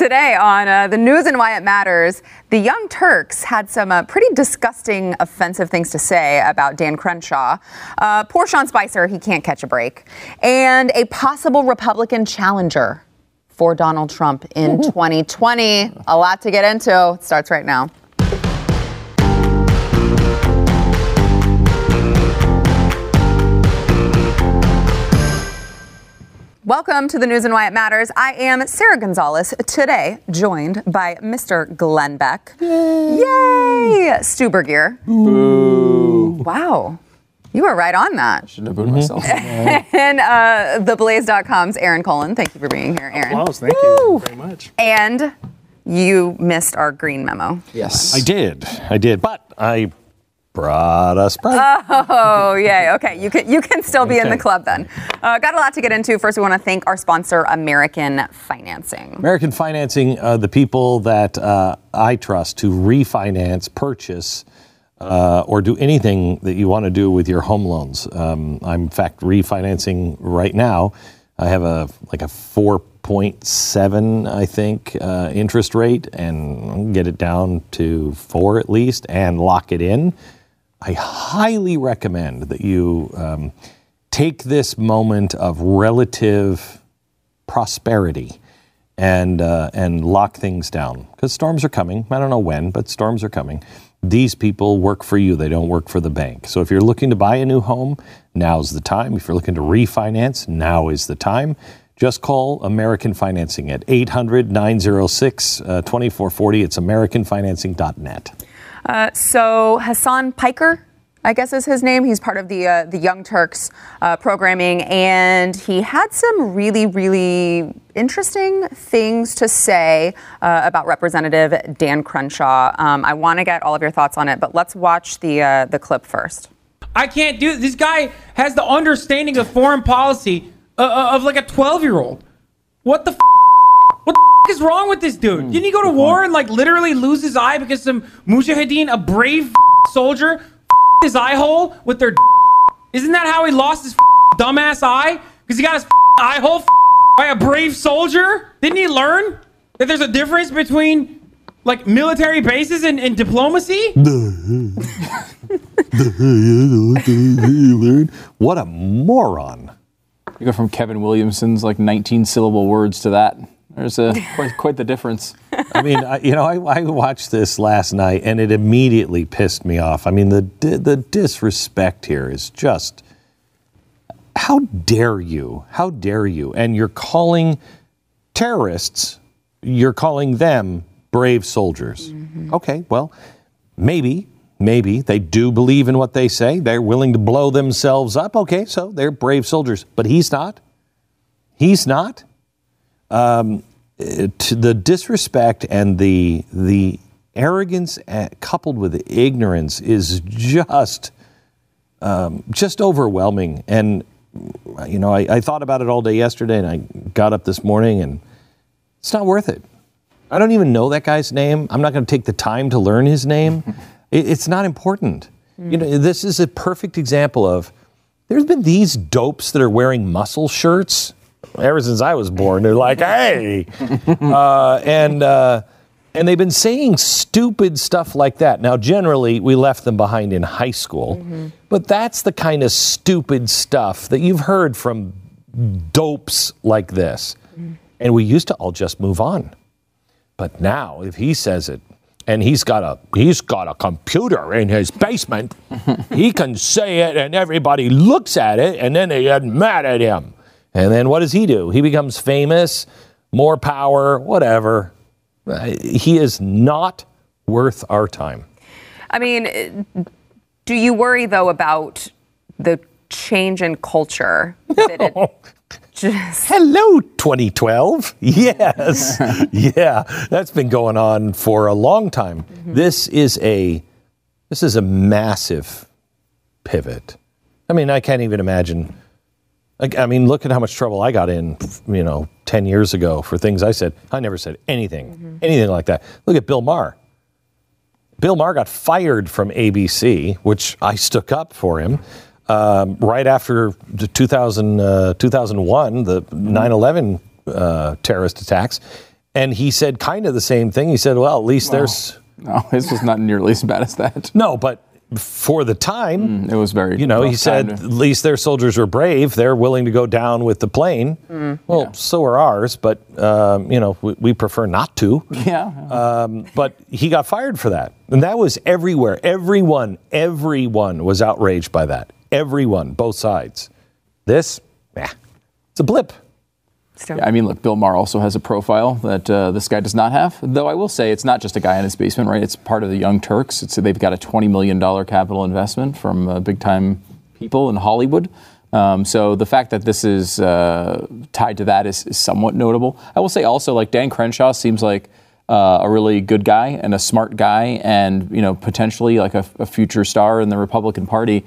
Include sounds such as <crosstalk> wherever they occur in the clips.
Today on uh, the news and why it matters, the Young Turks had some uh, pretty disgusting, offensive things to say about Dan Crenshaw. Uh, poor Sean Spicer, he can't catch a break. And a possible Republican challenger for Donald Trump in 2020. A lot to get into. It starts right now. Welcome to the news and why it matters. I am Sarah Gonzalez, today joined by Mr. Glenn Beck. Yay! Yay! Stu Burguiere. Wow. You were right on that. I Shouldn't have booed myself. <laughs> and uh, theblaze.com's Aaron Colen. Thank you for being here, Aaron. Applause, thank you very much. And you missed our green memo. yes. I did, I did, but I brought us Sprite. Oh, yay. Okay, you can you can still be in the club then. Uh, got a lot to get into. First, we want to thank our sponsor, American Financing. American Financing, uh, the people that uh, I trust to refinance, purchase, uh, or do anything that you want to do with your home loans. Um, I'm in fact refinancing right now. I have a like a 4.7, I think, uh, interest rate, and get it down to four at least, and lock it in. I highly recommend that you um, take this moment of relative prosperity and uh, and lock things down because storms are coming. I don't know when, but storms are coming. These people work for you; they don't work for the bank. So if you're looking to buy a new home, now's the time. If you're looking to refinance, now is the time. Just call American Financing at 800 906 uh, 2440. It's AmericanFinancing.net. Uh, so Hasan Piker, I guess is his name. He's part of the uh, the Young Turks uh, programming, and he had some really, really interesting things to say uh, about Representative Dan Crenshaw. Um, I want to get all of your thoughts on it, but let's watch the uh, the clip first. I can't do this. Guy has the understanding of foreign policy uh, of like a 12 year old. What the f- what the is wrong with this dude? Didn't he go to hmm. war and like literally lose his eye because some mujahideen, a brave soldier, his eye hole with their? Isn't that how he lost his dumbass eye? Because he got his eye hole by a brave soldier. Didn't he learn that there's a difference between like military bases and, and diplomacy? <laughs> What a moron. You go from Kevin Williamson's like 19 syllable words to that. There's a <laughs> quite, quite the difference. I mean, I, you know, I, I watched this last night and it immediately pissed me off. I mean, the the disrespect here is just how dare you? How dare you? And you're calling terrorists, you're calling them brave soldiers. Mm-hmm. Okay, well, maybe, maybe they do believe in what they say. They're willing to blow themselves up. Okay, so they're brave soldiers, but he's not. He's not to the disrespect and the the arrogance uh, coupled with the ignorance is just um, just overwhelming. And you know, I, I thought about it all day yesterday, and I got up this morning, and it's not worth it. I don't even know that guy's name. I'm not going to take the time to learn his name. <laughs> It- it's not important. You know, this is a perfect example of there's been these dopes that are wearing muscle shirts ever since I was born. They're like, hey, <laughs> uh, and uh, and they've been saying stupid stuff like that. Now, generally, we left them behind in high school, but that's the kind of stupid stuff that you've heard from dopes like this, and we used to all just move on. But now, if he says it, and he's got a he's got a computer in his basement, <laughs> he can say it, and everybody looks at it, and then they get mad at him. And then what does he do? He becomes famous, more power, whatever. He is not worth our time. I mean, do you worry though about the change in culture? That <laughs> just Hello, 2012. Yes. <laughs> yeah, that's been going on for a long time. Mm-hmm. This is a this is a massive pivot. I mean, I can't even imagine. I mean, look at how much trouble I got in, you know, 10 years ago for things I said. I never said anything, anything like that. Look at Bill Maher. Bill Maher got fired from ABC, which I stuck up for him um, right after the 2000, uh, 2001, the 9 11 uh, terrorist attacks. And he said kind of the same thing. He said, well, at least there's. No, <laughs> this was not nearly as bad as that. No, but for the time, It was very. you know, he said time at least their soldiers were brave. They're willing to go down with the plane. Well, so are ours, but, um, you know, we, we prefer not to. <laughs> yeah. Um, but he got fired for that. And that was everywhere. Everyone, everyone was outraged by that. Everyone, both sides. This, nah, it's a blip. Yeah, I mean, look, Bill Maher also has a profile that uh, this guy does not have. Though I will say, it's not just a guy in his basement, right? It's part of the Young Turks. It's they've got a twenty million dollar capital investment from uh, big time people in Hollywood. Um, so the fact that this is uh, tied to that is, is somewhat notable. I will say also, like Dan Crenshaw seems like uh, a really good guy and a smart guy, and you know potentially like a, a future star in the Republican Party.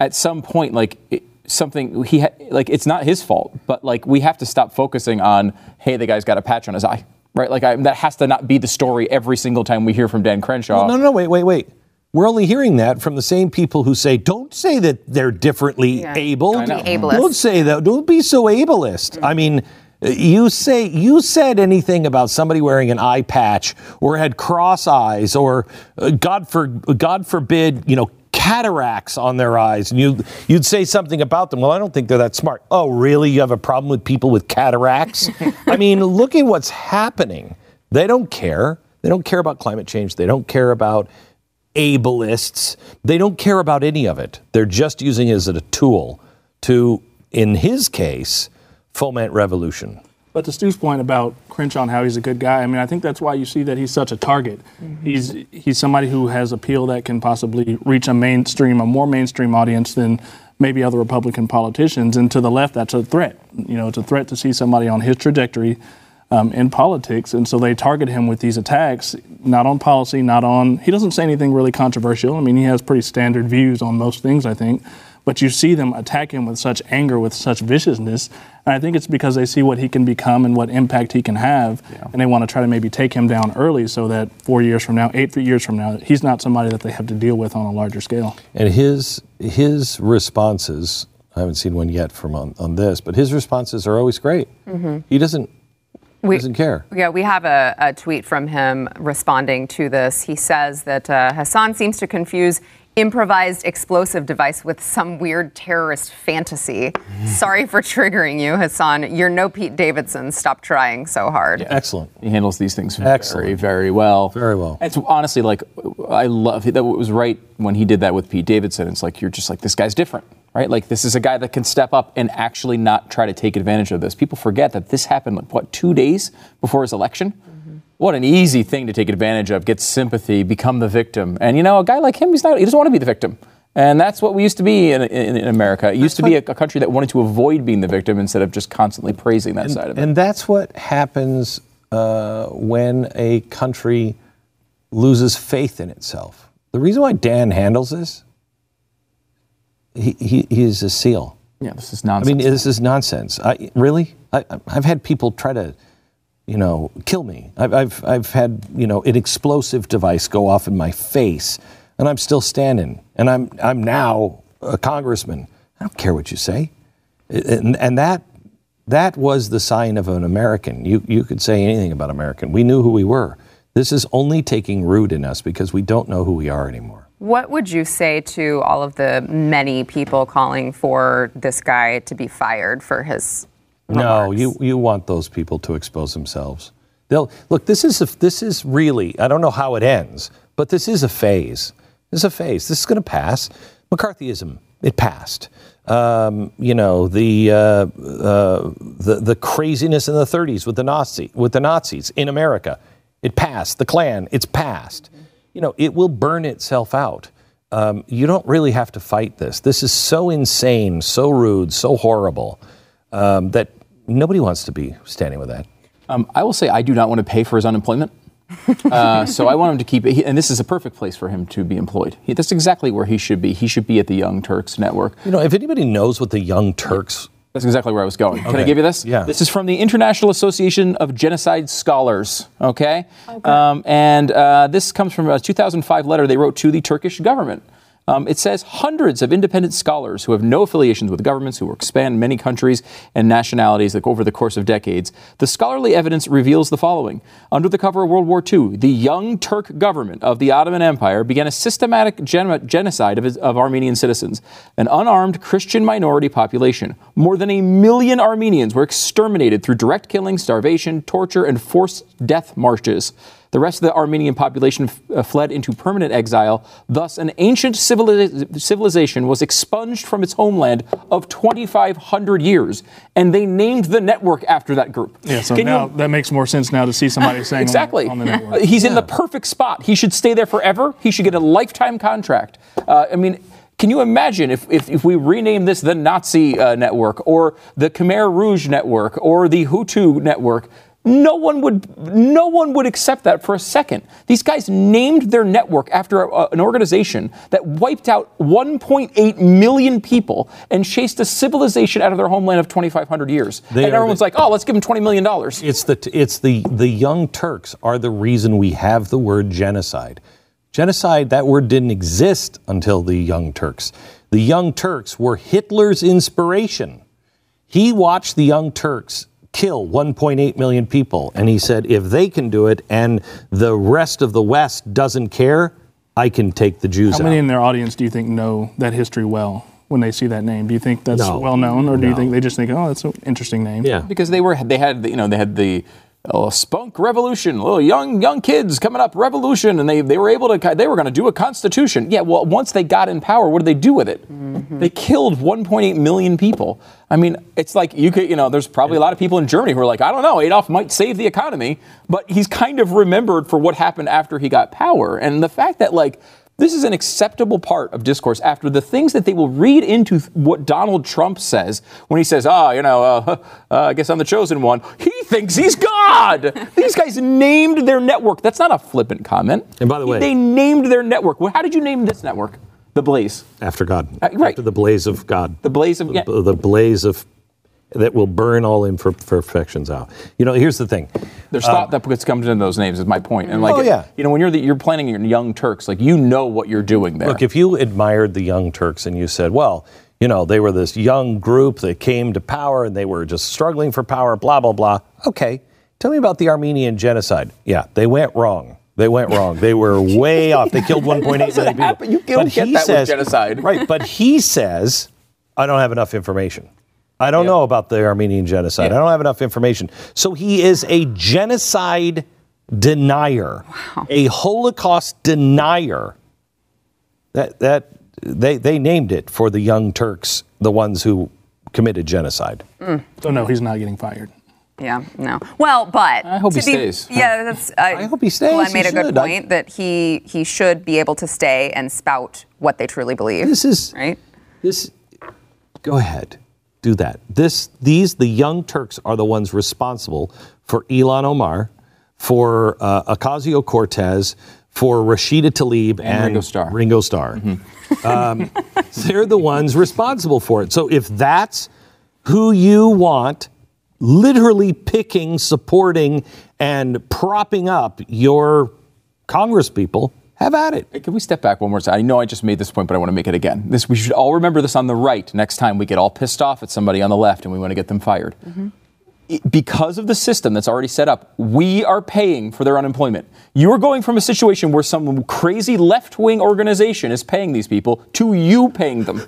At some point, like. It, something he ha- like it's not his fault but like we have to stop focusing on hey the guy's got a patch on his eye right like I, that has to not be the story every single time we hear from dan crenshaw No, no, no, wait, wait, wait. We're only hearing that from the same people who say, don't say that they're differently Yeah. able. Don't be ableist. Don't say that. Don't be so ableist. I mean, you say you said anything about somebody wearing an eye patch or had cross eyes or uh, God for God forbid, you know, cataracts on their eyes, and you you'd say something about them. Well, I don't think they're that smart. Oh, really? You have a problem with people with cataracts? <laughs> I mean, look at what's happening. They don't care. They don't care about climate change. They don't care about ableists. They don't care about any of it. They're just using it as a tool to, in his case, foment revolution. But to Stu's point about Crenshaw and how he's a good guy, I mean, I think that's why you see that he's such a target. He's he's somebody who has appeal that can possibly reach a mainstream, a more mainstream audience than maybe other Republican politicians. And to the left, that's a threat. You know, it's a threat to see somebody on his trajectory um, in politics. And so they target him with these attacks, not on policy, not on. He doesn't say anything really controversial. I mean, he has pretty standard views on most things, I think. But you see them attack him with such anger, with such viciousness. And I think it's because they see what he can become and what impact he can have. And they want to try to maybe take him down early so that four years from now, eight years from now, he's not somebody that they have to deal with on a larger scale. And his his responses, I haven't seen one yet from on, on this, but his responses are always great. He doesn't We- doesn't care. Yeah, we have a, a tweet from him responding to this. He says that uh, Hasan seems to confuse improvised explosive device with some weird terrorist fantasy. Mm. Sorry for triggering you, Hasan. You're no Pete Davidson. Stop trying so hard. Excellent. he handles these things very Excellent. very well Very well. it's honestly like i love that was right when he did that with pete davidson it's like you're just like this guy's different right like this is a guy that can step up and actually not try to take advantage of this people forget that this happened like what two days before his election what an easy thing to take advantage of get sympathy become the victim and you know a guy like him he's not he doesn't want to be the victim and that's what we used to be in, in, in America. It used to be a, a country that wanted to avoid being the victim instead of just constantly praising that side of it. And that's what happens uh, when a country loses faith in itself. The reason why Dan handles this, he, he, he is a seal. yeah, this is nonsense. I mean, this is nonsense. I, really? I, I've had people try to, you know, kill me. I've, I've, I've had, you know, an explosive device go off in my face, and I'm still standing. And I'm, I'm now a congressman. I don't care what you say. And, and that, that was the sign of an American. You, you could say anything about American. We knew who we were. This is only taking root in us because we don't know who we are anymore. What would you say to all of the many people calling for this guy to be fired for his? No, you, you want those people to expose themselves. They'll look. This is a, this is really. I don't know how it ends, but this is a phase. This is a phase. This is going to pass. McCarthyism. It passed. Um, you know the, uh, uh, the the craziness in the 30s with the Nazi with the Nazis in America. It passed. The Klan. It's passed. You know it will burn itself out. Um, you don't really have to fight this. This is so insane, so rude, so horrible um, that nobody wants to be standing with that. Um, I will say I do not want to pay for his unemployment. <laughs> uh, so I want him to keep it, he- and this is a perfect place for him to be employed. He, that's exactly where he should be. He should be at the Young Turks Network. You know, if anybody knows what the Young Turks, That's exactly where I was going. Can I give you this? Yeah. This is from the International Association of Genocide Scholars. Okay. Um, and uh, this comes from a 2005 letter they wrote to the Turkish government. Um, it says hundreds of independent scholars who have no affiliations with governments, who expand many countries and nationalities like, over the course of decades. The scholarly evidence reveals the following. Under the cover of World War II, the Young Turk government of the Ottoman Empire began a systematic gen- genocide of, his, of Armenian citizens, an unarmed Christian minority population. More than a million Armenians were exterminated through direct killing, starvation, torture, and forced death marches. The rest of the Armenian population f- uh, fled into permanent exile. Thus, an ancient civili- civilization was expunged from its homeland of 2,500 years, and they named the network after that group. Yeah, so Can you- now that makes more sense now to see somebody saying on Exactly. on the, network. Uh, He's in the perfect spot. He should stay there forever. He should get a lifetime contract. Uh, I mean, can you imagine if, if, if we rename this the Nazi uh, network or the Khmer Rouge network or the Hutu network? No one would no one would accept that for a second. These guys named their network after a, an organization that wiped out 1.8 million people and chased a civilization out of their homeland of 2,500 years. They and everyone's the- like, "Oh, let's give them 20 million dollars." It's the it's the the Young Turks are the reason we have the word genocide. Genocide that word didn't exist until the Young Turks. The Young Turks were Hitler's inspiration. He watched the Young Turks kill 1.8 million people and he said if they can do it and the rest of the West doesn't care, I can take the Jews How many out. in their audience do you think know that history well when they see that name? Do you think that's No. well known, or do you think they just think, oh, that's an interesting name? Yeah. because they were they had you know they had the uh, spunk revolution little young young kids coming up revolution and they, they were able to they were going to do a constitution. Yeah well once they got in power what did they do with it? They killed 1.8 million people. I mean it's like you could you know there's probably a lot of people in germany who are like i don't know adolf might save the economy but he's kind of remembered for what happened after he got power. And the fact that like this is an acceptable part of discourse after the things that they will read into th- what Donald Trump says when he says, "Ah, you know, uh, uh, I guess I'm the chosen one." He thinks he's God. <laughs> These guys named their network. That's not a flippant comment. And by the way- they named their network. Well, how did you name this network? The Blaze. After God. Uh, right. After the blaze of God. The Blaze of yeah. the, the blaze of that will burn all imperfections out. You know, here's the thing. There's thought uh, that gets comes into those names is my point. And oh, like, Oh, yeah. you know, when you're the, you're planning your young Turks, like you know what you're doing there. Look, if you admired the Young Turks and you said, well, you know, they were this young group that came to power and they were just struggling for power, blah, blah, blah. Okay. Tell me about the Armenian genocide. Yeah, they went wrong. They went wrong. They were way <laughs> off. They killed 1.8 million people. happen. You don't But get he that with genocide. Right, but he says, I don't have enough information. I don't Yeah. know about the Armenian genocide. Yeah. I don't have enough information. So he is a genocide denier, a Holocaust denier. That that they they named it for the young Turks, the ones who committed genocide. Mm. So no, he's not getting fired. Yeah, no. Well, but I hope to he be- stays. Yeah, that's. <laughs> I, I hope he stays. Glenn He made a good should. I- point that he he should be able to stay and spout what they truly believe. This is right. This, go ahead, do that. This, these, the young Turks are the ones responsible for Ilhan Omar, for uh, Ocasio Cortez, for Rashida Tlaib, and, Ringo Starr. Ringo Starr. Um, <laughs> they're the ones responsible for it. So if that's who you want, literally picking, supporting, and propping up your Congress people, have at it. Can we step back one more time? I know I just made this point, but I want to make it again. This we should all remember this on the right next time we get all pissed off at somebody on the left and we want to get them fired. Mm-hmm. It- Because of the system that's already set up, we are paying for their unemployment. You are going from a situation where some crazy left wing organization is paying these people to you paying them.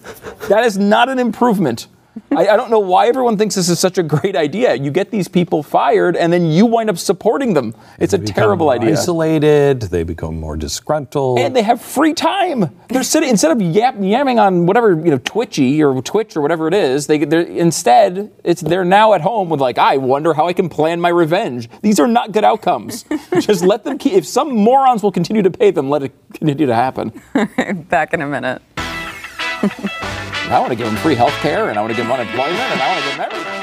That is not an improvement. I, I don't know why everyone thinks this is such a great idea. You get these people fired and then you wind up supporting them. It's a They become terrible more idea. Isolated, they become more disgruntled. and they have free time. They're sitting instead of yap, yamming on whatever you know Twitchy or Twitch or whatever it is. They they're, instead it's they're now at home with like I wonder how I can plan my revenge. These are not good outcomes. <laughs> Just let them keep. If some morons will continue to pay them, let it continue to happen. <laughs> Back in a minute. I want to give them free health care and I want to give them unemployment and I want to give them everything.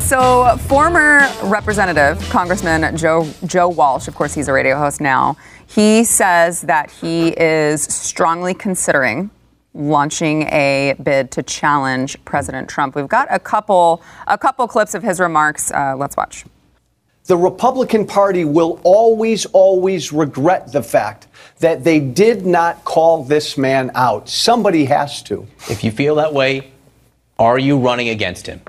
So, former Representative Congressman Joe Joe Walsh, of course, he's a radio host now. He says that he is strongly considering launching a bid to challenge President Trump. We've got a couple a couple clips of his remarks. Uh, let's watch. The Republican Party will always, always regret the fact that they did not call this man out. Somebody has to. If you feel that way, are you running against him?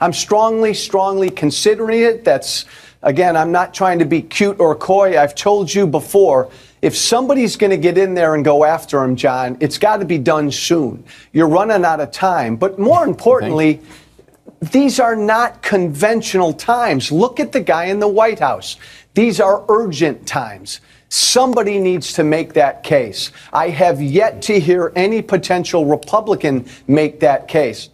I'm strongly, strongly considering it. That's, again, I'm not trying to be cute or coy. I've told you before, if somebody's going to get in there and go after him, John, it's got to be done soon. You're running out of time. But more <laughs> importantly, these are not conventional times. Look at the guy in the White House. These are urgent times. Somebody needs to make that case. I have yet to hear any potential Republican make that case.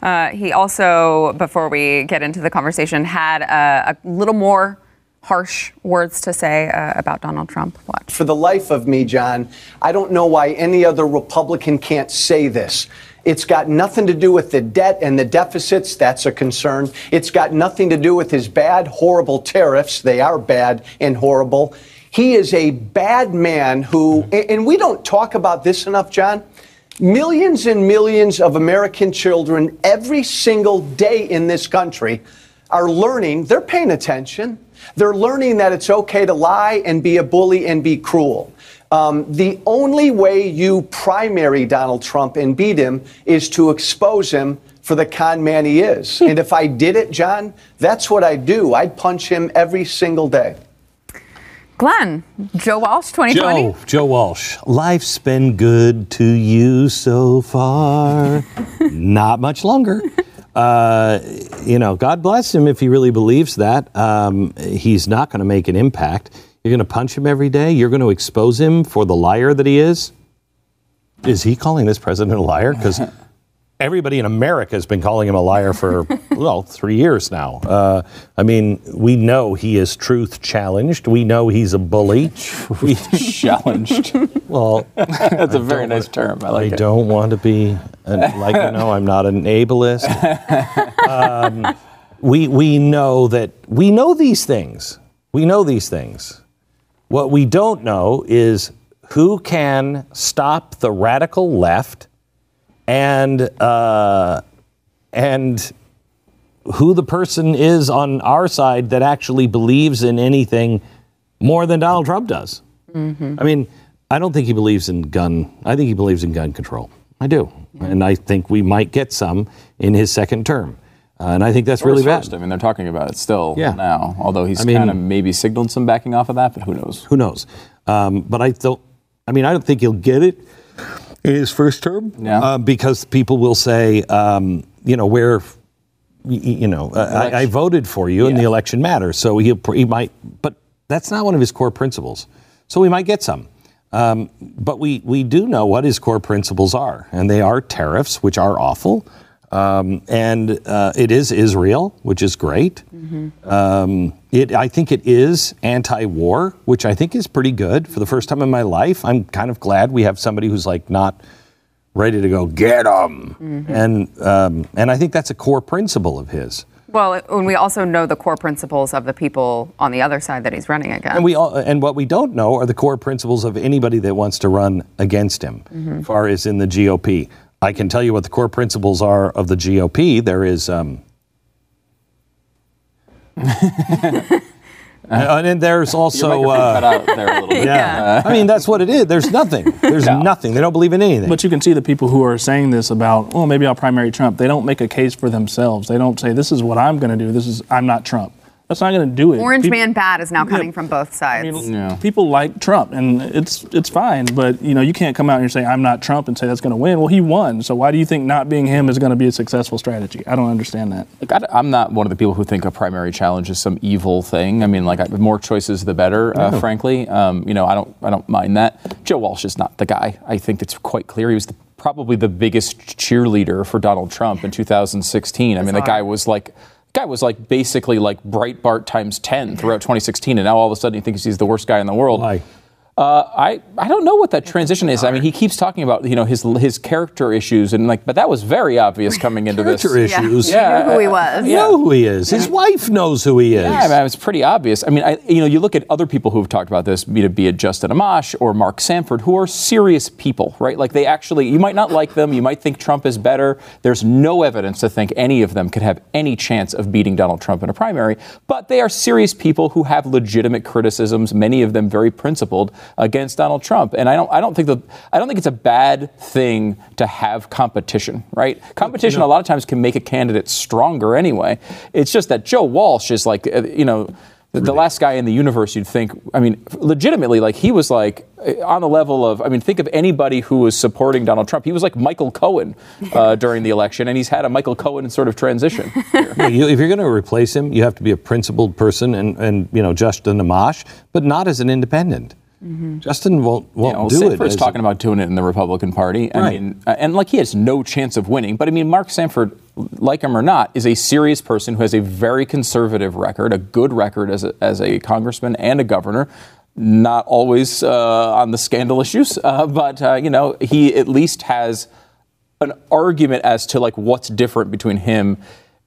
Uh, he also, before we get into the conversation, had a, a little more harsh words to say uh, about Donald Trump. Watch. For the life of me, John, I don't know why any other Republican can't say this. It's got nothing to do with the debt and the deficits. That's a concern. It's got nothing to do with his bad, horrible tariffs. They are bad and horrible. He is a bad man who, and we don't talk about this enough, John. Millions and millions of American children every single day in this country are learning, they're paying attention. They're learning that it's okay to lie and be a bully and be cruel. Um, the only way you primary Donald Trump and beat him is to expose him for the con man he is. and if I did it, John, that's what I'd do. I'd punch him every single day. Glenn, Joe Walsh, 2020. Joe, Joe Walsh. Life's been good to you so far. <laughs> Not much longer. Uh, you know, God bless him if he really believes that. Um, he's not going to make an impact. You're going to punch him every day. You're going to expose him for the liar that he is. Is he calling this president a liar? Because <laughs> everybody in America has been calling him a liar for, well, three years now. Uh, I mean, we know he is truth challenged. We know he's a bully. <laughs> We, Challenged. <laughs> well, That's a very nice term. I I like it. don't want to be, an, like you know, I'm not an ableist. Um, we we know that we know these things. We know these things. What we don't know is who can stop the radical left, and uh, and who the person is on our side that actually believes in anything more than Donald Trump does. I mean, I don't think he believes in gun. I think he believes in gun control. I do, and I think we might get some in his second term, uh, and I think that's Or really bad. first. I mean, they're talking about it still Yeah. now, although he's I mean- kind of maybe signaled some backing off of that, but who knows? Who knows? Um, but I don't. I mean, I don't think he'll get it in his first term. Yeah. Uh, because people will say, um, you know, where, you know, uh, I, I voted for you, and the election matters. So he he might, but that's not one of his core principles. So we might get some. Um, but we, we do know what his core principles are, and they are tariffs, which are awful. Um, and uh, it is Israel, which is great. Um, it, I think it is anti-war, which I think is pretty good. For the first time in my life, I'm kind of glad we have somebody who's like not ready to go get them, and um, and I think that's a core principle of his. Well, and we also know the core principles of the people on the other side that he's running against. And we all, and what we don't know are the core principles of anybody that wants to run against him, as far as in the GOP. I can tell you what the core principles are of the GOP. There is, um, <laughs> and then there's also, uh, out there a little bit. <laughs> yeah. I mean that's what it is. There's nothing. <laughs> There's nothing. They don't believe in anything. But you can see the people who are saying this about, well, maybe I'll primary Trump. They don't make a case for themselves. They don't say, this is what I'm going to do. This is, I'm not Trump. That's not going to do it. Orange People- man bad is now coming from both I sides. mean, Yeah. people like Trump, and it's it's fine. But you know, you can't come out and say I'm not Trump and say that's going to win. Well, he won. So why do you think not being him is going to be a successful strategy? I don't understand that. Like, I, am not one of the people who think a primary challenge is some evil thing. I mean, like, I, the more choices, the better. Uh, frankly, um, you know, I don't, I don't mind that. Joe Walsh is not the guy. I think it's quite clear. He was the, probably the biggest cheerleader for Donald Trump in 2016. I mean, the guy was like. Guy was like basically like Breitbart times 10 throughout 2016, and now all of a sudden he thinks he's the worst guy in the world. Why? Uh, I I don't know what that transition is. I mean, he keeps talking about you know his his character issues and like, but that was very obvious coming into this. Character issues. Yeah. Knew who he was. You know who he is. His wife knows who he is. Yeah, I mean, it's pretty obvious. I mean, I, you know, you look at other people who have talked about this, be it, be it Justin Amash or Mark Sanford, who are serious people, right? Like they actually, you might not like them, you might think Trump is better. There's no evidence to think any of them could have any chance of beating Donald Trump in a primary, but they are serious people who have legitimate criticisms, many of them very principled, against Donald Trump. And I don't, I don't think that, I don't think it's a bad thing to have competition, right? Competition a lot of times can make a candidate stronger anyway. It's just that Joe Walsh is like, uh, you know, the, the last guy in the universe you'd think, I mean, legitimately, like he was like uh, on the level of, I mean, think of anybody who was supporting Donald Trump. He was like Michael Cohen uh, <laughs> during the election, and he's had a Michael Cohen sort of transition. <laughs> Yeah, you- if you're going to replace him, you have to be a principled person and, and you know, Justin Amash, but not as an independent. Justin won't, won't You know, do Sanford's it. as a- talking about doing it in the Republican Party. I Right. mean, uh, and like he has no chance of winning. But I mean, Mark Sanford, like him or not, is a serious person who has a very conservative record, a good record as a, as a congressman and a governor. Not always uh, on the scandal issues, uh, but uh, you know, he at least has an argument as to like what's different between him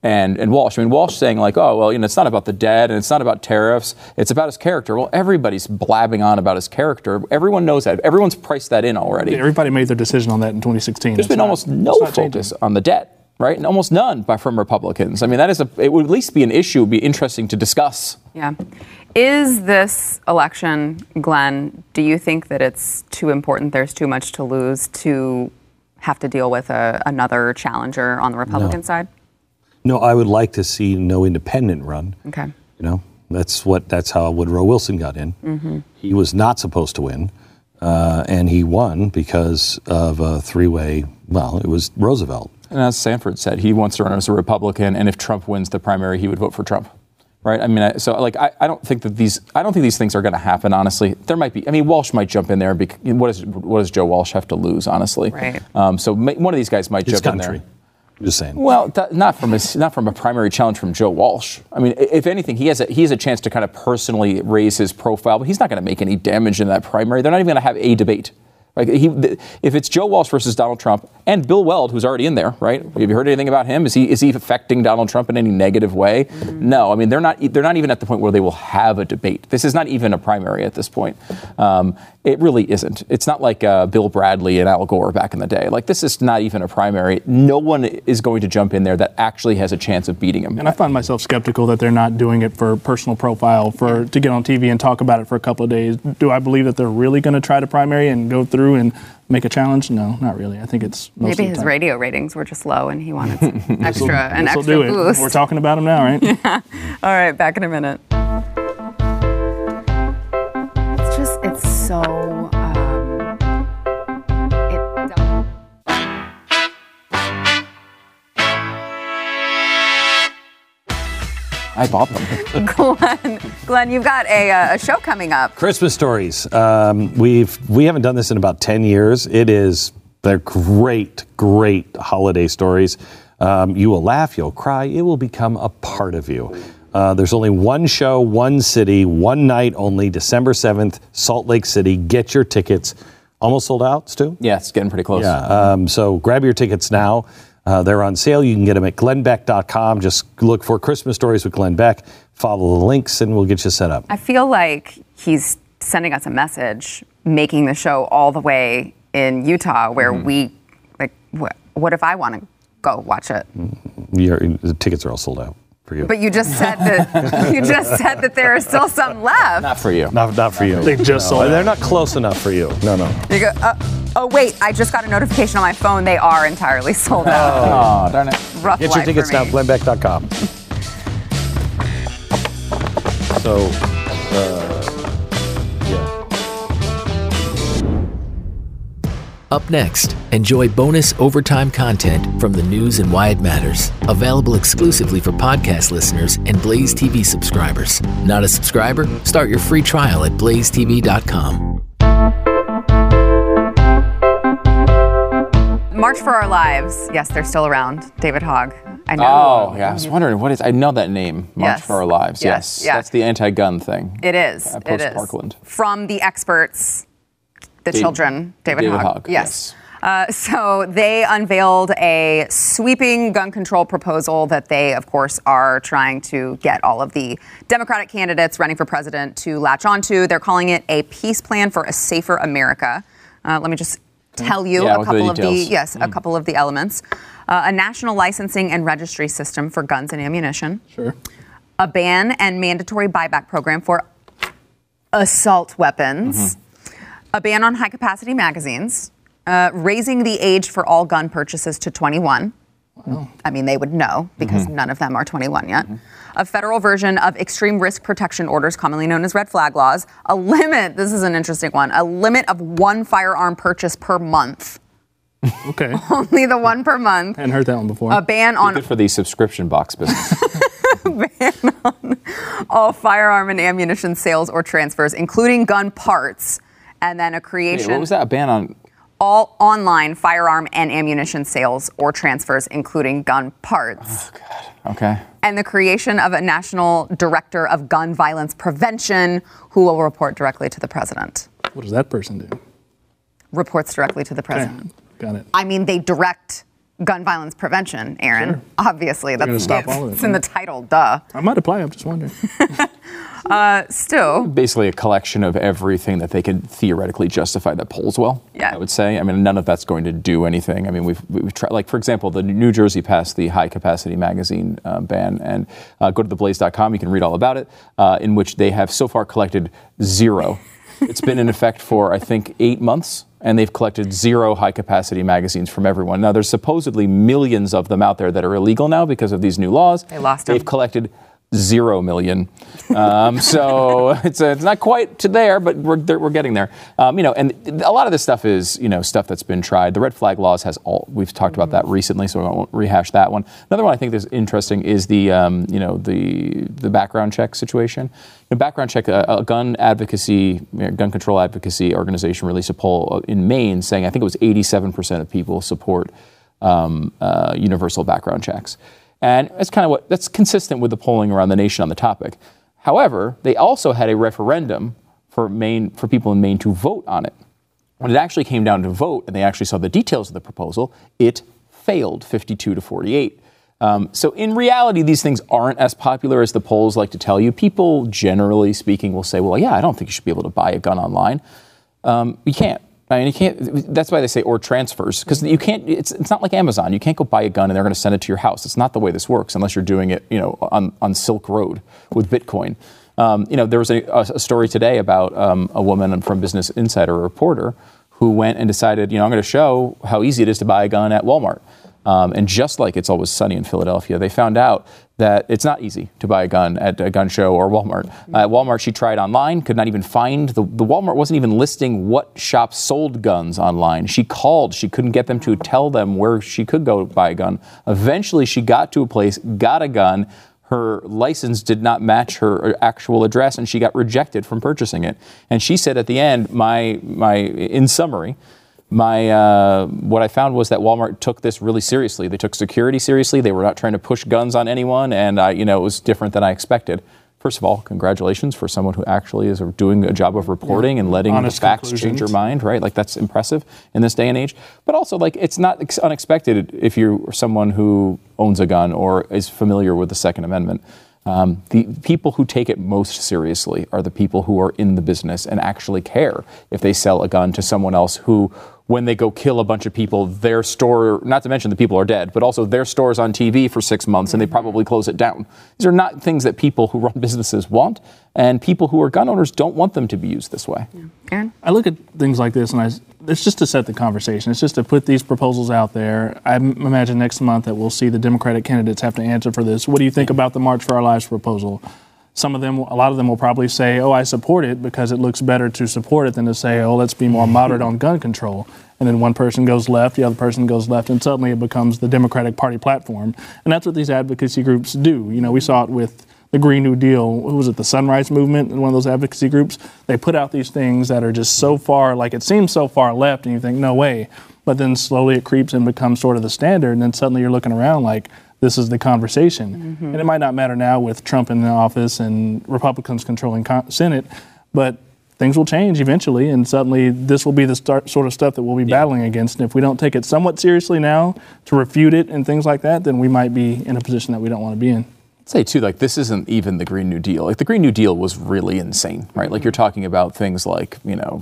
and, and Walsh. I mean, Walsh saying like, oh well, you know, it's not about the debt and it's not about tariffs. It's about his character. Well, everybody's blabbing on about his character. Everyone knows that. Everyone's priced that in already. Everybody made their decision on that in 2016. There's It's been not- almost no it's changing. focus on the debt, right? And almost none by from Republicans. I mean, that is a. It would at least be an issue. It would be interesting to discuss. Yeah. Is this election, Glenn, do you think that it's too important, there's too much to lose to have to deal with a, another challenger on the Republican side? No, I would like to see no independent run. Okay. You know, that's what that's how Woodrow Wilson got in. Mm-hmm. He was not supposed to win, uh, and he won because of a three-way. Well, it was Roosevelt. And as Sanford said, he wants to run as a Republican, and if Trump wins the primary, he would vote for Trump. Right? I mean, I, so like, I, I don't think that these, I don't think these things are going to happen. Honestly, there might be. I mean, Walsh might jump in there. Because, what does what does Joe Walsh have to lose? Honestly, Right. Um, so ma- one of these guys might His jump in there. I'm just saying. Well, th- not from a, not from a primary challenge from Joe Walsh. I mean, if anything, he has a, he has a chance to kind of personally raise his profile, but he's not going to make any damage in that primary. They're not even going to have a debate. Like he, if it's Joe Walsh versus Donald Trump and Bill Weld, who's already in there, right? Have you heard anything about him? Is he is he affecting Donald Trump in any negative way? No. I mean, they're not they're not even at the point where they will have a debate. This is not even a primary at this point. Um, it really isn't. It's not like uh, Bill Bradley and Al Gore back in the day. Like this is not even a primary. No one is going to jump in there that actually has a chance of beating him. And I find myself skeptical that they're not doing it for personal profile, for to get on TV and talk about it for a couple of days. Do I believe that they're really going to try to primary and go through and make a challenge? No, not really. I think it's mostly Maybe his time. radio ratings were just low and he wanted some <laughs> extra, an This'll extra do it. boost. We're talking about him now, right? yeah. <laughs> All right, back in a minute. So. Um, it, I bought <laughs> them. Glenn, Glenn, you've got a, uh, a show coming up. Christmas stories. Um, we've we haven't done this in about ten years. It is they're great, great holiday stories. Um, you will laugh, you'll cry. It will become a part of you. Uh, there's only one show, one city, one night only. December seventh, Salt Lake City. Get your tickets. Almost sold out, Stu. yeah, it's getting pretty close. Yeah. Um, so grab your tickets now. Uh, they're on sale. You can get them at glennbeck.com. Just look for Christmas stories with Glenn Beck. Follow the links, and we'll get you set up. I feel like he's sending us a message, making the show all the way in Utah, where Mm-hmm. we, like, what, what if I want to go watch it? Your, the tickets are all sold out for you. But you just said that <laughs> you just said that there are still some left. Not for you. not, not for you. They just sold They're not close enough for you. No, no. You go, uh, oh wait, I just got a notification on my phone. They are entirely <laughs> sold out. Oh, darn it. Rough Get your tickets for now, me. glennbeck.com. so, uh, Up next, enjoy bonus overtime content from the news and why it matters. Available exclusively for podcast listeners and Blaze TV subscribers. Not a subscriber? Start your free trial at blazetv.com. March for Our Lives. Yes, they're still around. David Hogg. I know. Oh, yeah. I was wondering what is. I know that name. March Yes. for Our Lives. Yes, Yes. yeah. That's the anti-gun thing. It is. Uh, it is. post-Parkland. From the experts, the children, David, David Hogg. Hogg, Yes. Uh, so they unveiled a sweeping gun control proposal that they, of course, are trying to get all of the Democratic candidates running for president to latch onto. They're calling it a peace plan for a safer America. Uh, let me just tell you Yeah, a are the couple of the yes, a couple of the elements. Uh, a national licensing and registry system for guns and ammunition Sure. a ban and mandatory buyback program for assault weapons, a ban on high capacity magazines, uh, raising the age for all gun purchases to 21. I mean, they would know because none of them are 21 yet. A federal version of extreme risk protection orders, commonly known as red flag laws. A limit, this is an interesting one, a limit of one firearm purchase per month. Okay. <laughs> Only the one per month. Hadn't heard that one before. A ban on Good for the subscription box business. <laughs> Ban on all firearm and ammunition sales or transfers, including gun parts, and then a Wait, creation what was that? A ban on? all online firearm and ammunition sales or transfers, including gun parts. Oh, God. Okay. And the creation of a national director of gun violence prevention who will report directly to the president. what does that person do? Reports directly to the Okay. president. Got it. I mean, they direct gun violence prevention, Aaron. Sure. Obviously, that's gonna stop it's, all of it, it's in the title, duh. I might apply. I'm just wondering. <laughs> Still, Basically, a collection of everything that they could theoretically justify that polls well. Yeah. I would say. I mean, none of that's going to do anything. I mean, we've we've tried. Like for example, the New Jersey passed the high capacity magazine uh, ban, and uh, go to theblaze.com. You can read all about it. Uh, in which they have so far collected zero. <laughs> it's been in effect for I think eight months. And they've collected zero high capacity magazines from everyone. Now, there's supposedly millions of them out there that are illegal now because of these new laws. They lost 'em. They've collected zero million. Um, <laughs> so it's, uh, it's not quite to there, but we're, we're getting there. Um, you know, and a lot of this stuff is you know stuff that's been tried. The red flag laws has all. We've talked about that recently, so I won't rehash that one. Another one I think is interesting is the um, you know the the background check situation. Background check, a, a gun advocacy, gun control advocacy organization released a poll in Maine saying I think it was 87% of people support um, uh, universal background checks. And that's kind of what that's consistent with the polling around the nation on the topic. However, they also had a referendum for Maine for people in Maine to vote on it. When it actually came down to vote, and they actually saw the details of the proposal, it failed 52 to 48. Um, so in reality, these things aren't as popular as the polls like to tell you. People, generally speaking, will say, "Well, yeah, I don't think you should be able to buy a gun online." Um, you can't. I mean, you can't. That's why they say or transfers because you can't. It's, it's not like Amazon. You can't go buy a gun and they're going to send it to your house. It's not the way this works unless you're doing it, you know, on, on Silk Road with Bitcoin. Um, you know, there was a, a story today about um, a woman from Business Insider, a reporter, who went and decided, you know, I'm going to show how easy it is to buy a gun at Walmart. Um, and just like it's always sunny in Philadelphia, they found out that it's not easy to buy a gun at a gun show or Walmart. Uh, at Walmart, she tried online, could not even find the, the Walmart wasn't even listing what shops sold guns online. She called, she couldn't get them to tell them where she could go buy a gun. Eventually, she got to a place, got a gun. Her license did not match her actual address, and she got rejected from purchasing it. And she said at the end, my my in summary, my uh, what I found was that Walmart took this really seriously. They took security seriously. They were not trying to push guns on anyone, and I, you know, it was different than I expected. First of all, congratulations for someone who actually is doing a job of reporting and letting Honest the facts change your mind, right? Like that's impressive in this day and age. But also, like it's not ex- unexpected if you're someone who owns a gun or is familiar with the Second Amendment. Um, the people who take it most seriously are the people who are in the business and actually care if they sell a gun to someone else who, when they go kill a bunch of people, their store, not to mention the people are dead, but also their store's on TV for six months and they mm-hmm. probably close it down. These are not things that people who run <laughs> businesses want, and people who are gun owners don't want them to be used this way. Aaron? I look at things like this, and I, it's just to set the conversation. It's just to put these proposals out there. I m- imagine next month that we'll see the Democratic candidates have to answer for this. What do you think about the March for Our Lives proposal? Some of them, a lot of them will probably say, "Oh, I support it because it looks better to support it than to say, oh, let's be more moderate on gun control." And then one person goes left, the other person goes left, and suddenly it becomes the Democratic Party platform. And that's what these advocacy groups do. You know, we saw it with the Green New Deal, who was it, the Sunrise Movement, one of those advocacy groups, they put out these things that are just so far, like it seems so far left, and you think, no way. but then slowly it creeps and becomes sort of the standard, and then suddenly you're looking around like this is the conversation. Mm-hmm. And it might not matter now with Trump in the office and Republicans controlling con- Senate, but things will change eventually, and suddenly this will be the start, sort of stuff that we'll be battling against. And if we don't take it somewhat seriously now to refute it and things like that, then we might be in a position that we don't want to be in. Say too, like this isn't even the Green New Deal. Like the Green New Deal was really insane, right? Like you're talking about things like you know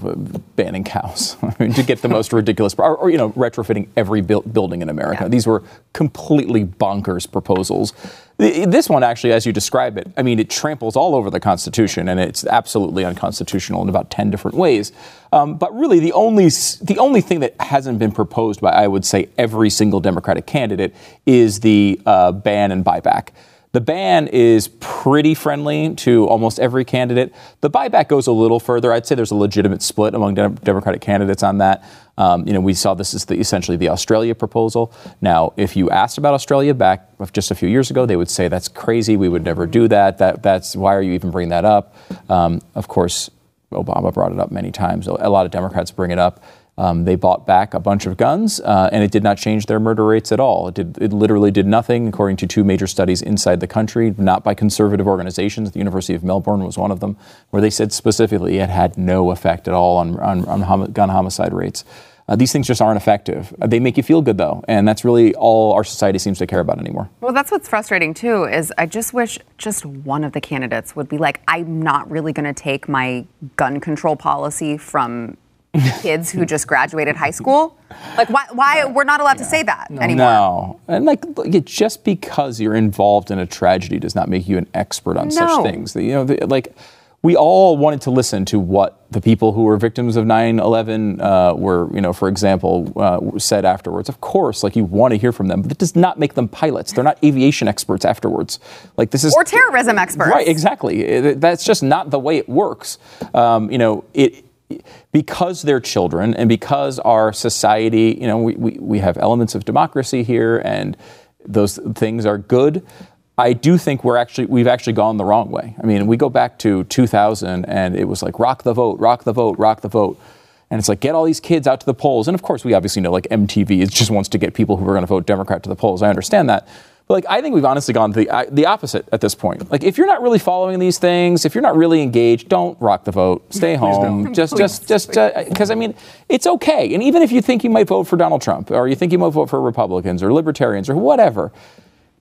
banning cows <laughs> I mean, to get the most ridiculous, or, or, you know retrofitting every buil- building in America. These were completely bonkers proposals. This one actually, as you describe it, I mean, it tramples all over the Constitution, and it's absolutely unconstitutional in about ten different ways. Um, but really, the only the only thing that hasn't been proposed by, I would say, every single Democratic candidate is the uh, ban and buyback. The ban is pretty friendly to almost every candidate. The buyback goes a little further. I'd say there's a legitimate split among Dem- Democratic candidates on that. Um, you know, we saw this is the, essentially the Australia proposal. Now, if you asked about Australia back just a few years ago, they would say that's crazy. We would never do that. That that's why are you even bringing that up? Um, of course, Obama brought it up many times. A lot of Democrats bring it up. Um, they bought back a bunch of guns, uh, and it did not change their murder rates at all. It, did, it literally did nothing, according to two major studies inside the country, not by conservative organizations. The University of Melbourne was one of them, where they said specifically it had no effect at all on, on, on homi- gun homicide rates. Uh, these things just aren't effective. They make you feel good, though, and that's really all our society seems to care about anymore. Well, that's what's frustrating too. Is I just wish just one of the candidates would be like, I'm not really going to take my gun control policy from kids who just graduated high school. Like, why? Why we're not allowed to say that anymore? No, and like look, just because you're involved in a tragedy does not make you an expert on No. such things. You know, the, like we all wanted to listen to what the people who were victims of 9/11 uh, were, you know, for example, uh, said afterwards. Of course, like you want to hear from them, but that does not make them pilots. They're not aviation experts afterwards. Like this is Or terrorism experts. Right, exactly. It- that's just not the way it works. Um, you know, it because they're children and because our society, you know, we, we, we have elements of democracy here and those things are good. I do think we're actually we've actually gone the wrong way. I mean, we go back to 2000 and it was like rock the vote, rock the vote, rock the vote. And it's like get all these kids out to the polls. And of course, we obviously know like MTV just wants to get people who are going to vote Democrat to the polls. I understand that. But like I think we've honestly gone the uh, the opposite at this point. Like if you're not really following these things, if you're not really engaged, don't rock the vote. Stay home. <laughs> Just just just because I mean it's okay. And even if you think you might vote for Donald Trump or you think you might vote for Republicans or libertarians or whatever,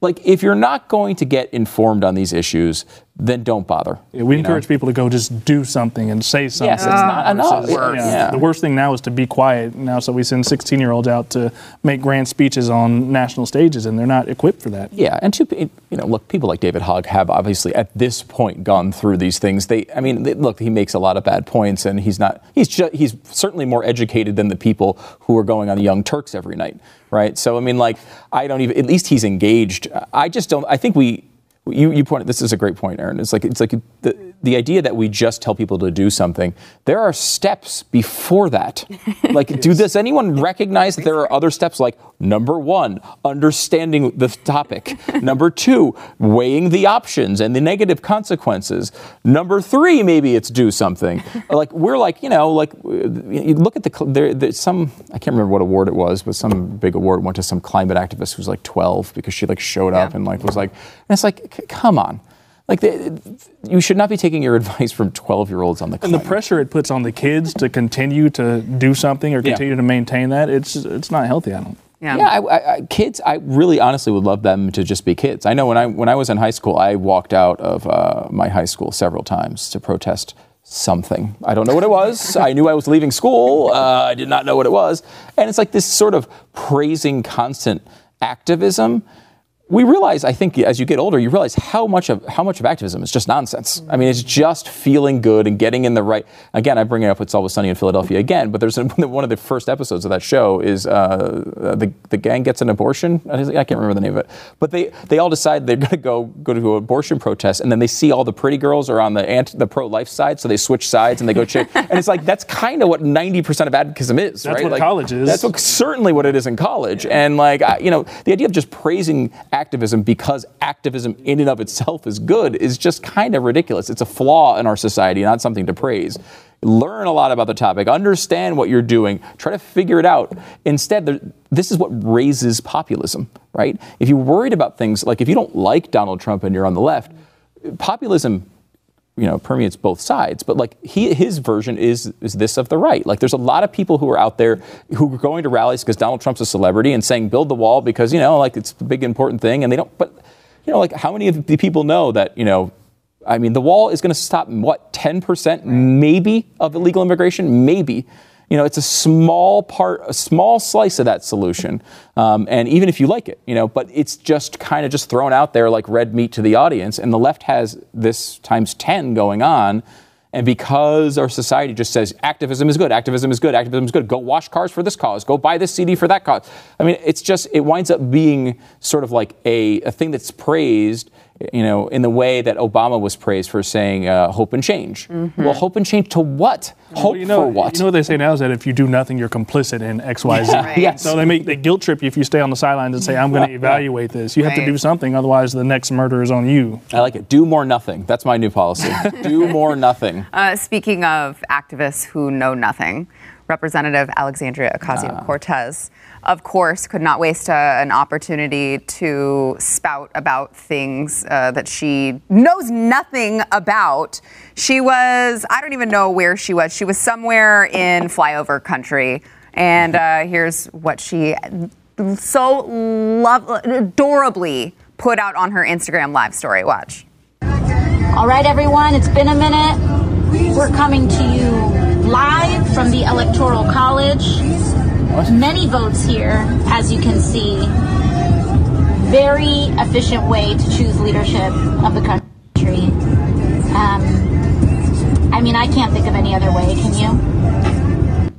like if you're not going to get informed on these issues, then don't bother. Yeah, we you know? encourage people to go just do something and say something. Yes, it's not enough. versus, Worse. Yeah. The worst thing now is to be quiet. Now, so we send 16 year olds out to make grand speeches on national stages, and they're not equipped for that. Yeah, and to you know, look, people like David Hogg have obviously at this point gone through these things. They, I mean, they, look, he makes a lot of bad points, and he's not. He's ju- he's certainly more educated than the people who are going on the Young Turks every night, right? So I mean, like, I don't even. At least he's engaged. I just don't. I think we. You, you pointed. This is a great point, Aaron. It's like it's like the the idea that we just tell people to do something. There are steps before that. <laughs> Like, do does anyone recognize that there are other steps? Like number one, understanding the topic. <laughs> number two, weighing the options and the negative consequences. Number three, maybe it's do something. <laughs> like we're like you know like you look at the there, there's some I can't remember what award it was, but some big award went to some climate activist who was like 12 because she like showed up and like was like and it's like come on. Like the, you should not be taking your <laughs> advice from 12 year olds on the And the pressure it puts on the kids to continue to do something or Yeah. continue to maintain that, it's it's not healthy. I don't. Yeah. Yeah, I, I, I, kids. I really, honestly, would love them to just be kids. I know when I when I was in high school, I walked out of uh, my high school several times to protest something. I don't know what it was. <laughs> I knew I was leaving school. Uh, I did not know what it was, and it's like this sort of praising constant activism. We realize, I think, as you get older, you realize how much of how much of activism is just nonsense. I mean, it's just feeling good and getting in the right. Again, I bring it up. It's always sunny in Philadelphia again. But there's <laughs> one of the first episodes of that show is uh, the the gang gets an abortion. I can't remember the name of it. But they they all decide they're going to go go to an abortion protest, and then they see all the pretty girls are on the anti, the pro life side, so they switch sides and they go check. <laughs> and it's like that's kind of what 90 percent of activism is. That's right? what Like, college is. That's what certainly what it is in college. And like I, you know, the idea of just praising activism because activism in and of itself is good is just kind of ridiculous. It's a flaw in our society, not something to praise. Learn a lot about the topic, understand what you're doing, try to figure it out. Instead, this is what raises populism, right? If you're worried about things like if you don't like Donald Trump and you're on the left, populism you know permeates both sides but like he his version is is this of the right like there's a lot of people who are out there who are going to rallies because Donald Trump's a celebrity and saying build the wall because you know like it's a big important thing and they don't but you know like how many of the people know that you know I mean, the wall is going to stop what 10% maybe of illegal immigration, maybe. You know, it's a small part, a small slice of that solution. Um, and even if you like it, you know, but it's just kind of just thrown out there like red meat to the audience. And the left has this times 10 going on. And because our society just says activism is good, activism is good, activism is good, go wash cars for this cause, go buy this CD for that cause. I mean, it's just, it winds up being sort of like a, a thing that's praised you know, in the way that Obama was praised for saying uh, hope and change. Mm-hmm. Well, hope and change to what? Hope you know, for what? You know what they say now is that if you do nothing, you're complicit in X, Y, Z. <laughs> right. Yes. So they make they guilt trip you if you stay on the sidelines and say, "I'm going <laughs> to evaluate this." You have to do something, otherwise the next murder is on you. I like it. Do more nothing. That's my new policy. <laughs> do more nothing. Uh, speaking of activists who know nothing, Representative Alexandria Ocasio Cortez, of course, could not waste uh, an opportunity to spout about things uh, that she knows nothing about. She was, I don't even know where she was. She was somewhere in flyover country. And uh, <laughs> here's what she so love, adorably put out on her Instagram live story. Watch. All right, everyone, it's been a minute. We're coming to you live from the Electoral College. Many votes here, as you can see. Very efficient way to choose leadership of the country. Um, I mean, I can't think of any other way, can you?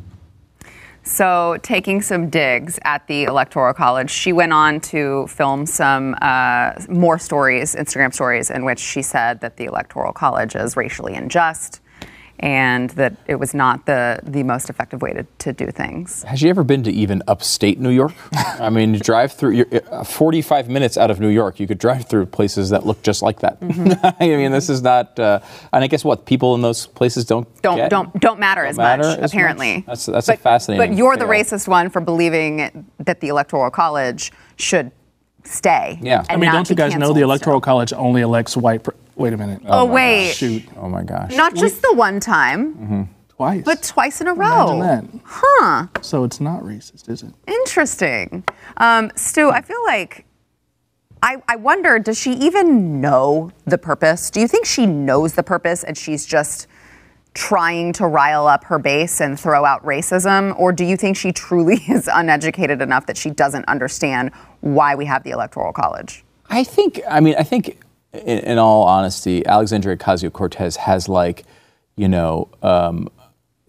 So, taking some digs at the Electoral College, she went on to film some uh, more stories, Instagram stories, in which she said that the Electoral College is racially unjust and that it was not the, the most effective way to, to do things. Has she ever been to even upstate New York? <laughs> I mean, you drive through you're, uh, 45 minutes out of New York, you could drive through places that look just like that. <laughs> I mean, this is not. Uh, and I guess what people in those places don't Don't get? don't don't matter as matter much, as apparently. much? That's- that's a fascinating But you're the racist one for believing that the Electoral College should stay. Yeah. I mean, not don't you guys know the Electoral still. College only elects white? Pre- Wait a minute. Oh, my wait. gosh. Shoot. Oh my gosh. Not just the one time, Twice. but twice in a row. Imagine that. Huh. So it's not racist, is it? Interesting. Um, Stu, I feel like I, I wonder, does she even know the purpose? Do you think she knows the purpose and she's just trying to rile up her base and throw out racism? Or do you think she truly <laughs> is uneducated enough that she doesn't understand why we have the Electoral College? I think, I mean, I think, in, in all honesty, Alexandria Ocasio Cortez has like, you know, um,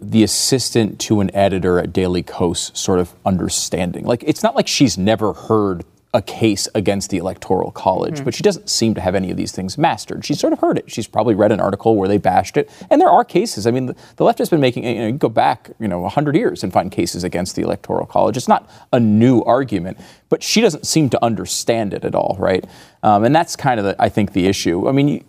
the assistant to an editor at Daily Kos sort of understanding. Like, it's not like she's never heard a case against the Electoral College, but she doesn't seem to have any of these things mastered. She's sort of heard it. She's probably read an article where they bashed it, and there are cases. I mean, the, the left has been making. You know, you go back, you know, hundred years and find cases against the Electoral College. It's not a new argument, but she doesn't seem to understand it at all, right? Um, and that's kind of, the, I think, the issue. I mean, you,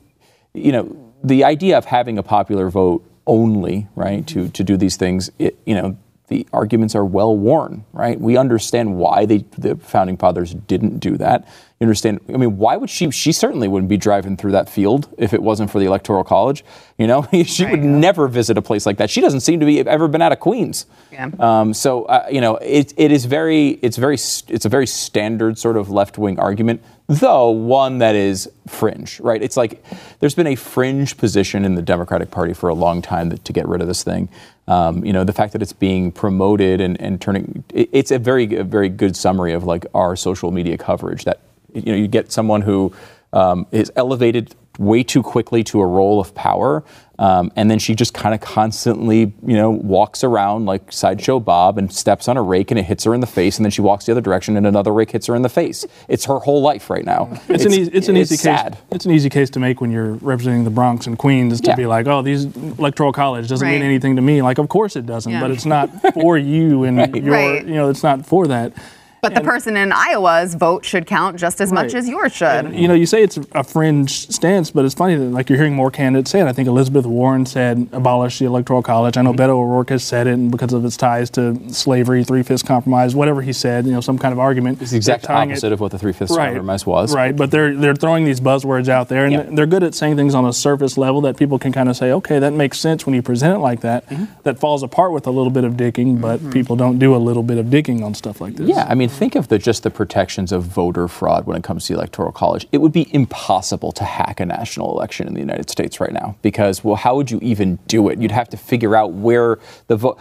you know, the idea of having a popular vote only, right, to, to do these things, it, you know, the arguments are well worn, right? We understand why they, the founding fathers didn't do that. You understand? I mean, why would she? She certainly wouldn't be driving through that field if it wasn't for the Electoral College. You know, <laughs> she would never visit a place like that. She doesn't seem to be ever been out of Queens. Yeah. Um, so uh, you know, it, it is very, it's very, it's a very standard sort of left wing argument, though one that is fringe, right? It's like there's been a fringe position in the Democratic Party for a long time that, to get rid of this thing. Um, you know, the fact that it's being promoted and, and turning, it, it's a very, a very good summary of like our social media coverage. That you know, you get someone who um, is elevated way too quickly to a role of power. Um, and then she just kind of constantly, you know, walks around like Sideshow Bob and steps on a rake and it hits her in the face. And then she walks the other direction and another rake hits her in the face. It's her whole life right now. It's, an easy, it's an easy sad. case. It's an easy case to make when you're representing the Bronx and Queens to Yeah. be like, oh, these electoral college doesn't mean anything to me. Like, of course it doesn't, Yeah. but it's not for you and <laughs> your, Right. you know, it's not for that. But the person in Iowa's vote should count just as much as yours should. And, you know, you say it's a fringe stance, but it's funny that like you're hearing more candidates say it. I think Elizabeth Warren said abolish the electoral college. I know Beto O'Rourke has said it, and because of its ties to slavery, three fifths compromise, whatever he said, you know, some kind of argument. It's the exact they're it- opposite of what the three fifths Right. compromise was. Right, but they're they're throwing these buzzwords out there, and Yeah. they're good at saying things on a surface level that people can kind of say, okay, that makes sense when you present it like that. Mm-hmm. That falls apart with a little bit of digging, but people don't do a little bit of digging on stuff like this. Yeah, I mean, think of the just the protections of voter fraud when it comes to the electoral college. It would be impossible to hack a national election in the United States right now because, well, how would you even do it? You'd have to figure out where the vote.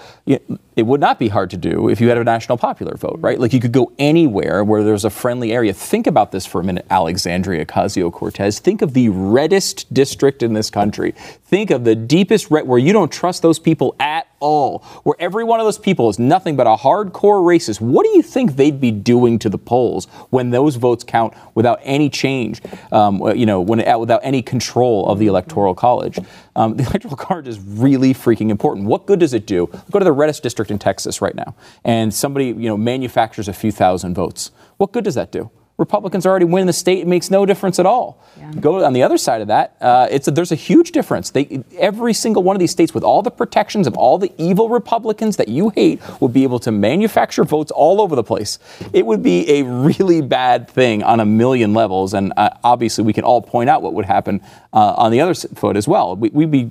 It would not be hard to do if you had a national popular vote, right? Like you could go anywhere where there's a friendly area. Think about this for a minute, Alexandria Ocasio Cortez. Think of the reddest district in this country. Think of the deepest red where you don't trust those people at all, where every one of those people is nothing but a hardcore racist. What do you think they'd be doing to the polls when those votes count without any change, um, you know, when without any control of the electoral college? Um, the <laughs> electoral college is really freaking important. What good does it do? Go to the reddest district in Texas right now, and somebody you know manufactures a few thousand votes. What good does that do? Republicans already win the state. It makes no difference at all. Go on the other side of that. Uh, it's a, there's a huge difference. They, every single one of these states, with all the protections of all the evil Republicans that you hate, will be able to manufacture votes all over the place. It would be a really bad thing on a million levels, and uh, obviously we can all point out what would happen uh, on the other foot as well. We, we'd be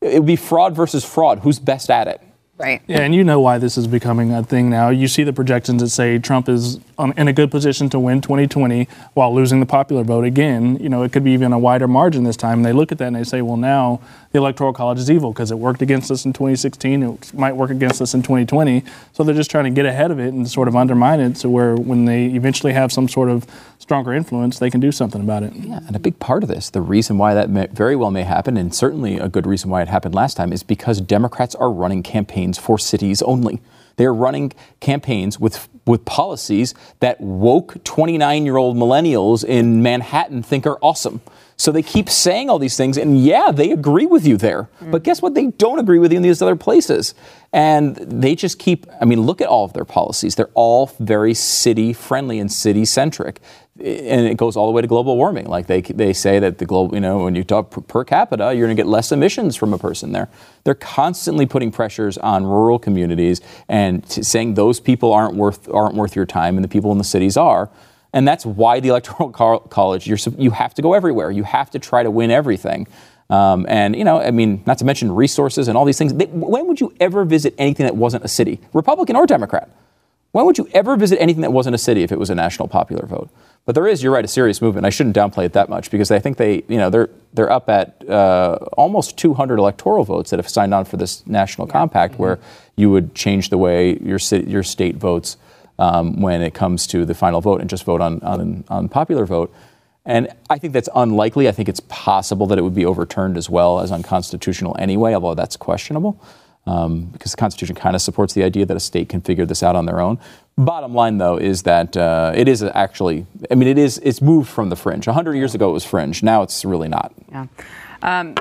it would be fraud versus fraud. Who's best at it? Right. Yeah, and you know why this is becoming a thing now. You see the projections that say Trump is on, in a good position to win 2020 while losing the popular vote again. You know, it could be even a wider margin this time. And they look at that and they say, well, now the Electoral College is evil because it worked against us in 2016. It might work against us in 2020. So they're just trying to get ahead of it and sort of undermine it so where when they eventually have some sort of stronger influence, they can do something about it. Yeah, and a big part of this, the reason why that may, very well may happen, and certainly a good reason why it happened last time, is because Democrats are running campaigns for cities only. They're running campaigns with with policies that woke 29 year old millennials in Manhattan think are awesome. So they keep saying all these things, and yeah, they agree with you there. Mm. But guess what? They don't agree with you in these other places. And they just keep, I mean, look at all of their policies. They're all very city friendly and city centric. And it goes all the way to global warming. Like they, they say that the global, you know, when you talk per- capita, you're going to get less emissions from a person there. They're constantly putting pressures on rural communities and t- saying those people aren't worth, aren't worth your time and the people in the cities are. And that's why the electoral college, you're, you have to go everywhere. You have to try to win everything. Um, and, you know, I mean, not to mention resources and all these things. They, when would you ever visit anything that wasn't a city, Republican or Democrat? When would you ever visit anything that wasn't a city if it was a national popular vote? But there is, you're right, a serious movement. I shouldn't downplay it that much because I think they, you know, they're they're up at uh, almost 200 electoral votes that have signed on for this national compact, where you would change the way your city, your state votes um, when it comes to the final vote and just vote on on, on popular vote. And I think that's unlikely. I think it's possible that it would be overturned as well as unconstitutional anyway, although that's questionable um, because the Constitution kind of supports the idea that a state can figure this out on their own. Bottom line, though, is that uh, it is actually, I mean, it is, it's moved from the fringe. 100 years ago, it was fringe. Now it's really not. Yeah. Um,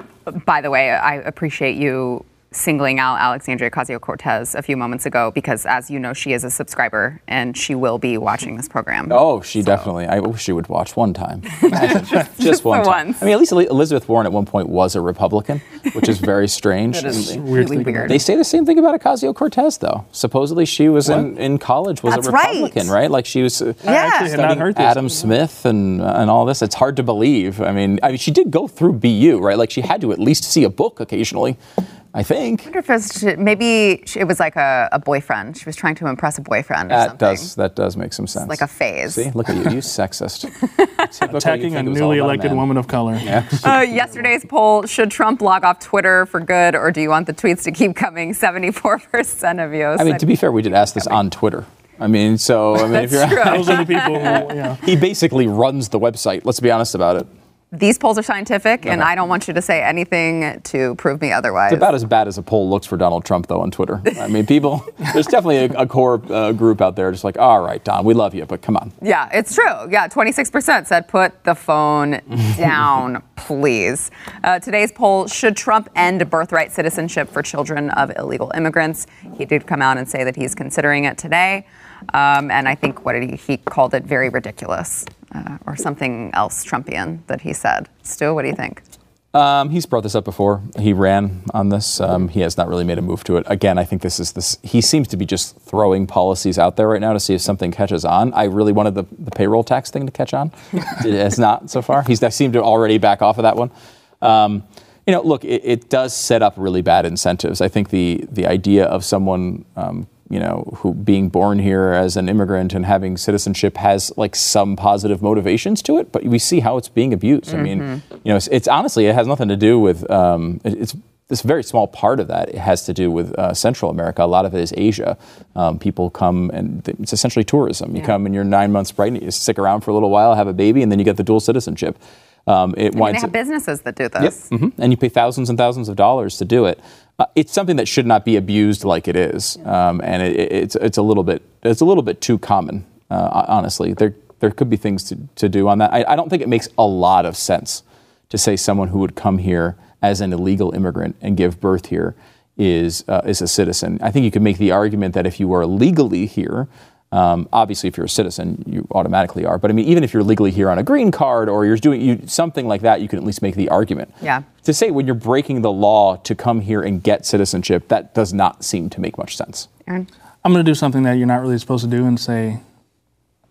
by the way, I appreciate you singling out Alexandria Ocasio Cortez a few moments ago because, as you know, she is a subscriber and she will be watching this program. <laughs> Oh, she definitely. I wish she would watch one time. <laughs> <laughs> just, just one for time. once. I mean, at least Elizabeth Warren at one point was a Republican, which is very strange. That is And really weird. They say the same thing about Ocasio Cortez, though. Supposedly, she was in, in college was That's a right. Republican, right? Like she was. Uh, I actually had not studying heard this. Adam Smith and and all this. It's hard to believe. I mean, I mean, she did go through BU, right? Like she had to at least see a book occasionally. I think I wonder if it's, maybe it was like a, a boyfriend. She was trying to impress a boyfriend or that something. does that does make some sense. like a phase. See, look at you, you <laughs> sexist. <laughs> Attacking you'd a think it was all newly elected man. woman of color. <laughs> Uh, yesterday's poll should Trump log off Twitter for good, or do you want the tweets to keep coming? 74% of you. I mean, to be fair, we did ask this on Twitter. I mean, so I mean, if you're, true. Those are the people who, yeah. he basically runs the website. Let's be honest about it. These polls are scientific, and I don't want you to say anything to prove me otherwise. It's about as bad as a poll looks for Donald Trump, though, on Twitter. I mean, people, <laughs> there's definitely a, a core uh, group out there just like, all right, Don, we love you, but come on. Yeah, it's true. Yeah, 26% said put the phone <laughs> down, please. Uh, today's poll should Trump end birthright citizenship for children of illegal immigrants? He did come out and say that he's considering it today. Um, and I think what did he, he called it very ridiculous uh, or something else Trumpian that he said. Stu, what do you think? Um, he's brought this up before. He ran on this. Um, he has not really made a move to it. Again, I think this is this. He seems to be just throwing policies out there right now to see if something catches on. I really wanted the, the payroll tax thing to catch on. <laughs> it has not so far. He's seemed to already back off of that one. Um, you know, look, it, it, does set up really bad incentives. I think the the idea of someone um, you know, who being born here as an immigrant and having citizenship has like some positive motivations to it, but we see how it's being abused. Mm-hmm. I mean, mm-hmm. you know, it's, it's, honestly it has nothing to do with um, it, it's this very small part of that it has to do with uh, Central America. A lot of it is Asia. Um, people come and it's essentially tourism. You yeah. come and you're nine months pregnant, you stick around for a little while, have a baby, and then you get the dual citizenship. Um, it I mean, they have businesses that do this. Yep, mm-hmm, and you pay thousands and thousands of dollars to do it. Uh, it's something that should not be abused like it is, um, and it, it's it's a little bit it's a little bit too common. Uh, honestly, there there could be things to, to do on that. I, I don't think it makes a lot of sense to say someone who would come here as an illegal immigrant and give birth here is uh, is a citizen. I think you could make the argument that if you are legally here, um, obviously, if you're a citizen, you automatically are. But I mean, even if you're legally here on a green card or you're doing you, something like that, you can at least make the argument. Yeah. To say when you're breaking the law to come here and get citizenship, that does not seem to make much sense. Aaron? I'm going to do something that you're not really supposed to do and say, I'm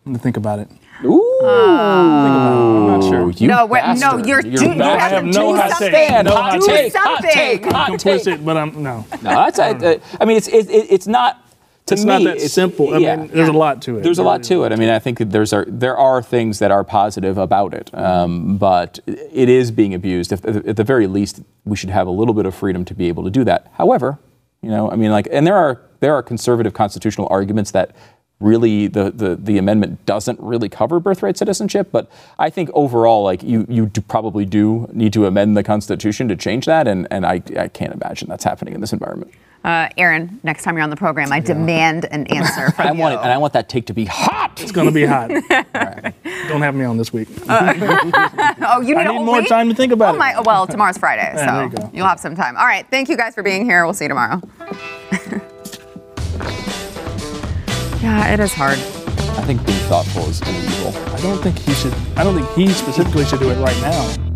going to think about it. Ooh. Uh, I'm not sure. You no, wait, no, you're, you're do, you have, have to no do hot something. Take. No hot do take. something. Hot take. Hot I'm complicit, but I'm no. No, that's. I, I mean, it's it, it's not to it's me, not that simple. I yeah, mean, there's a lot to it. There's a lot to it. I mean, I think there's are, there are things that are positive about it, um, but it is being abused. If, at the very least, we should have a little bit of freedom to be able to do that. However, you know, I mean, like, and there are there are conservative constitutional arguments that really the, the, the amendment doesn't really cover birthright citizenship but i think overall like you you do probably do need to amend the constitution to change that and, and I, I can't imagine that's happening in this environment uh, Aaron, next time you're on the program, I yeah. demand an <laughs> answer from I you. Want it, and I want that take to be hot. It's going to be hot. <laughs> right. Don't have me on this week. Uh, <laughs> oh, you need, I need more week? time to think about oh, my, it. Well, tomorrow's Friday, so you you'll have some time. All right, thank you guys for being here. We'll see you tomorrow. yeah, it is hard. I think being thoughtful is illegal. I don't think he should. I don't think he specifically should do it right now.